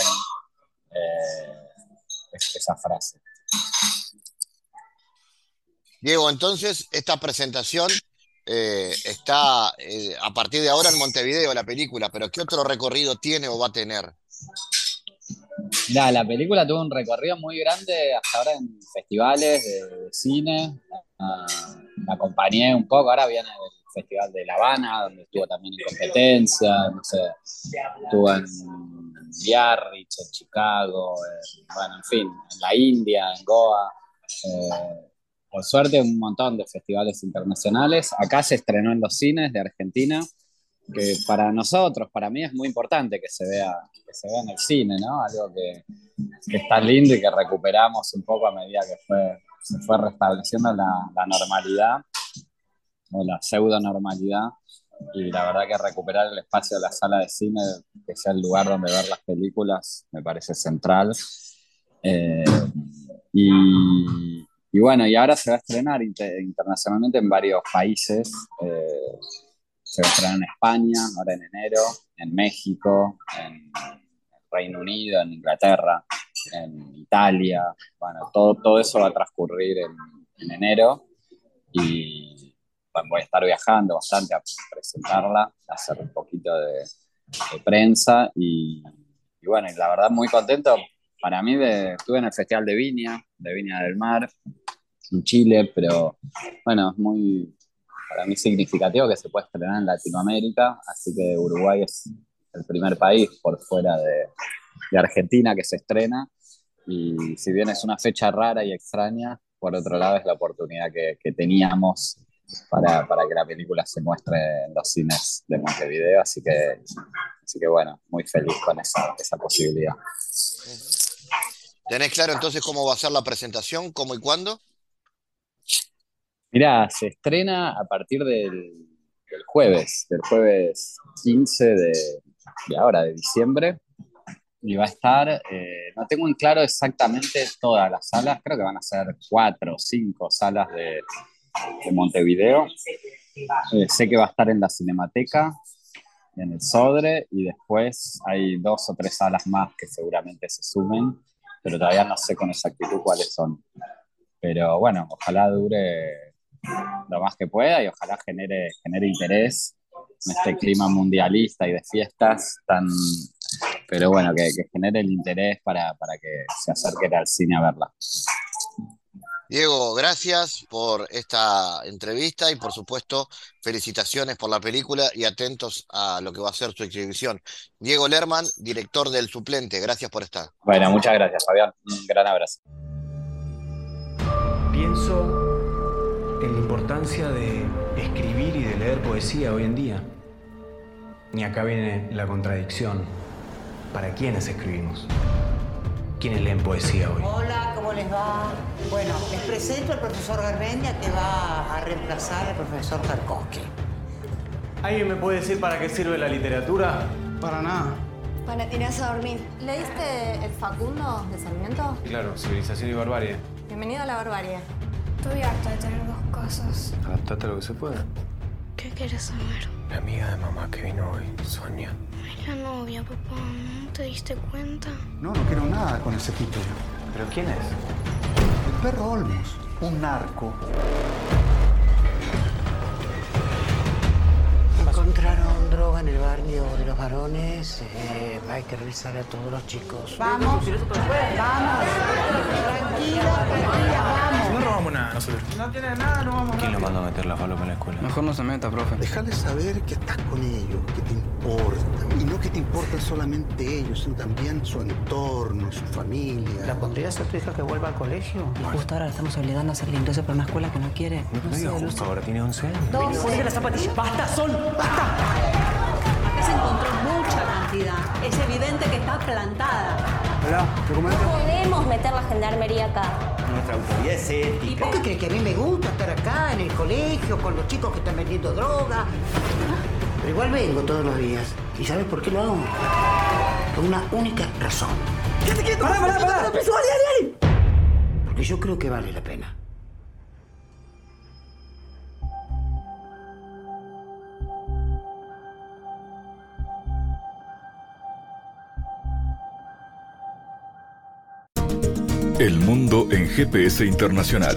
eh, esa frase. Diego, entonces esta presentación eh, está eh, a partir de ahora en Montevideo, la película, pero ¿qué otro recorrido tiene o va a tener? la película tuvo un recorrido muy grande hasta ahora en festivales de, cine. la acompañé un poco, ahora viene el Festival de La Habana, donde estuvo también en competencia, no sé, estuvo en Biarritz, en Chicago, bueno, en fin, en la India, en Goa. Eh, por suerte, un montón de festivales internacionales. Acá se estrenó en los cines de Argentina, que para nosotros, para mí es muy importante que se vea, que se vea en el cine, ¿no? Algo que, que está lindo y que recuperamos un poco a medida que fue, se fue restableciendo la, la normalidad o la pseudo normalidad y la verdad que recuperar el espacio de la sala de cine, que sea el lugar donde ver las películas, me parece central. Eh, y, y, bueno, y ahora se va a estrenar internacionalmente en varios países. Eh, se va a estrenar en España, ahora en enero, en México, en Reino Unido, en Inglaterra, en Italia. Bueno, todo, todo eso va a transcurrir en, en enero. Y, voy a estar viajando bastante a presentarla, a hacer un poquito de, prensa y, bueno, y la verdad muy contento. Para mí de, estuve en el Festival de Viña, de Viña del Mar, en Chile, pero bueno, es muy, para mí significativo que se pueda estrenar en Latinoamérica, así que Uruguay es el primer país por fuera de, de Argentina que se estrena y si bien es una fecha rara y extraña, por otro lado es la oportunidad que, que teníamos para, para, que la película se muestre en los cines de Montevideo, así que, así que bueno, muy feliz con esa, esa posibilidad. ¿Tenés claro entonces cómo va a ser la presentación, cómo y cuándo? Mira, se estrena a partir del, del jueves, del jueves 15 de, de, ahora, de diciembre, y va a estar, eh, no tengo en claro exactamente todas las salas, creo que van a ser cuatro o cinco salas de, de Montevideo. Eh, sé que va a estar en la Cinemateca, en el Sodre, y después hay dos o tres salas más que seguramente se sumen, pero todavía no sé con exactitud cuáles son. Pero bueno, ojalá dure lo más que pueda y ojalá genere, genere interés en este clima mundialista y de fiestas tan... Pero bueno, que, que genere el interés para, para que se acerquen al cine a verla. Diego, gracias por esta entrevista y por supuesto felicitaciones por la película y atentos a lo que va a ser su exhibición. Diego Lerman, director del Suplente, gracias por estar. Bueno, muchas gracias Fabián, un gran abrazo. Pienso en la importancia de escribir y de leer poesía hoy en día. Y acá viene la contradicción. ¿Para quiénes escribimos? ¿Quiénes leen poesía hoy? Hola, ¿cómo les va? Bueno, les presento al profesor Garmendia que va a reemplazar al profesor Tarkovsky. ¿Alguien me puede decir para qué sirve la literatura? Para nada. Para tirarse a dormir. ¿Leíste El Facundo de Sarmiento? Claro, Civilización y Barbarie. Bienvenido a la barbarie. Estoy harta de tener dos casas. Adaptate a lo que se pueda. ¿Qué quieres saber? La amiga de mamá que vino hoy, Sonia. Es la novia, papá. ¿No te diste cuenta? No, no quiero nada con ese tipo. ¿Pero quién es? El perro Olmos, un narco. Encontraron droga en el barrio de los varones. Eh, hay que revisar a todos los chicos. Vamos, vamos. Tranquila, tranquila, vamos. No robamos nada nosotros. No tiene nada, no vamos ¿Quién lo mandó a meter la falopa en la escuela? Mejor no se meta, profe. Déjale saber que estás con ellos, que te importan. Y no que te importan solamente ellos, sino también su entorno, su familia. ¿La pondrías a tu hija que vuelva al colegio? Y justo ahora la estamos obligando a hacer limpieza para una escuela que no quiere. No, no digas justo ahora, tiene 11 años. Dos. Ponle las zapatillas. ¡Basta, Sol! ¡Basta! Acá se encontró mucha cantidad. Es evidente que está plantada. Hola, documento. No podemos meter la gendarmería acá. Nuestra autoridad es ética. ¿Y por qué crees que a mí me gusta estar acá en el colegio con los chicos que están vendiendo droga? Pero igual vengo todos los días. ¿Y sabes por qué lo hago? Por una única razón. ¡Quédate quieto! ¡Pará, pará, pará! Porque yo creo que vale la pena. El mundo en GPS internacional.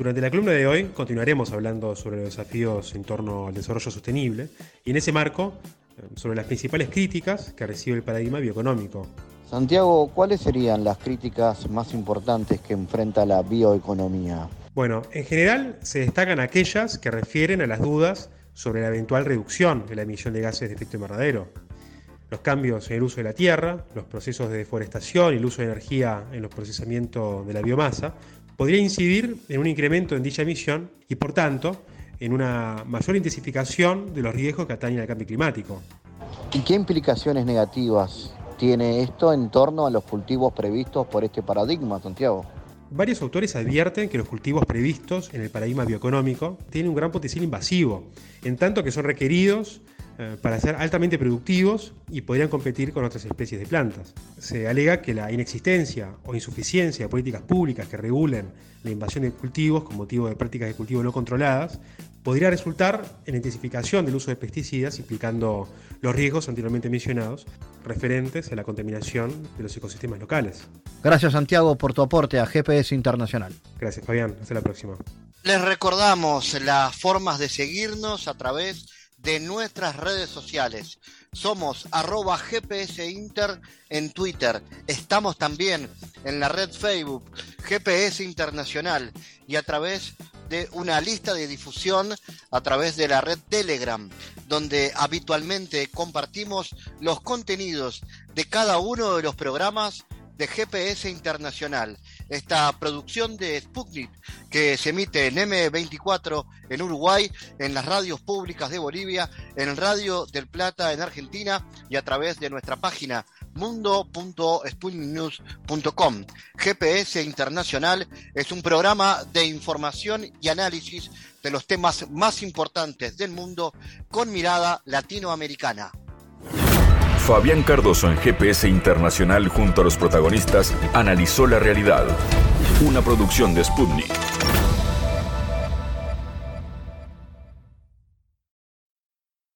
Durante la columna de hoy continuaremos hablando sobre los desafíos en torno al desarrollo sostenible y en ese marco eh, sobre las principales críticas que recibe el paradigma bioeconómico. Santiago, ¿cuáles serían las críticas más importantes que enfrenta la bioeconomía? Bueno, en general se destacan aquellas que refieren a las dudas sobre la eventual reducción de la emisión de gases de efecto invernadero, los cambios en el uso de la tierra, los procesos de deforestación y el uso de energía en los procesamientos de la biomasa, podría incidir en un incremento en dicha emisión y, por tanto, en una mayor intensificación de los riesgos que atañen al cambio climático. ¿Y qué implicaciones negativas tiene esto en torno a los cultivos previstos por este paradigma, Santiago? Varios autores advierten que los cultivos previstos en el paradigma bioeconómico tienen un gran potencial invasivo, en tanto que son requeridos eh, para ser altamente productivos y podrían competir con otras especies de plantas. Se alega que la inexistencia o insuficiencia de políticas públicas que regulen la invasión de cultivos con motivo de prácticas de cultivo no controladas podría resultar en la intensificación del uso de pesticidas, implicando los riesgos anteriormente mencionados referentes a la contaminación de los ecosistemas locales. Gracias Santiago por tu aporte a GPS Internacional. Gracias Fabián, hasta la próxima. Les recordamos las formas de seguirnos a través de nuestras redes sociales. Somos arroba GPS Inter en Twitter. Estamos también en la red Facebook GPS Internacional y a través de una lista de difusión a través de la red Telegram, donde habitualmente compartimos los contenidos de cada uno de los programas de GPS Internacional esta producción de Sputnik que se emite en M24 en Uruguay, en las radios públicas de Bolivia, en Radio del Plata en Argentina y a través de nuestra página mundo.sputniknews.com. GPS Internacional es un programa de información y análisis de los temas más importantes del mundo con mirada latinoamericana. Fabián Cardoso en GPS Internacional junto a los protagonistas analizó la realidad. Una producción de Sputnik.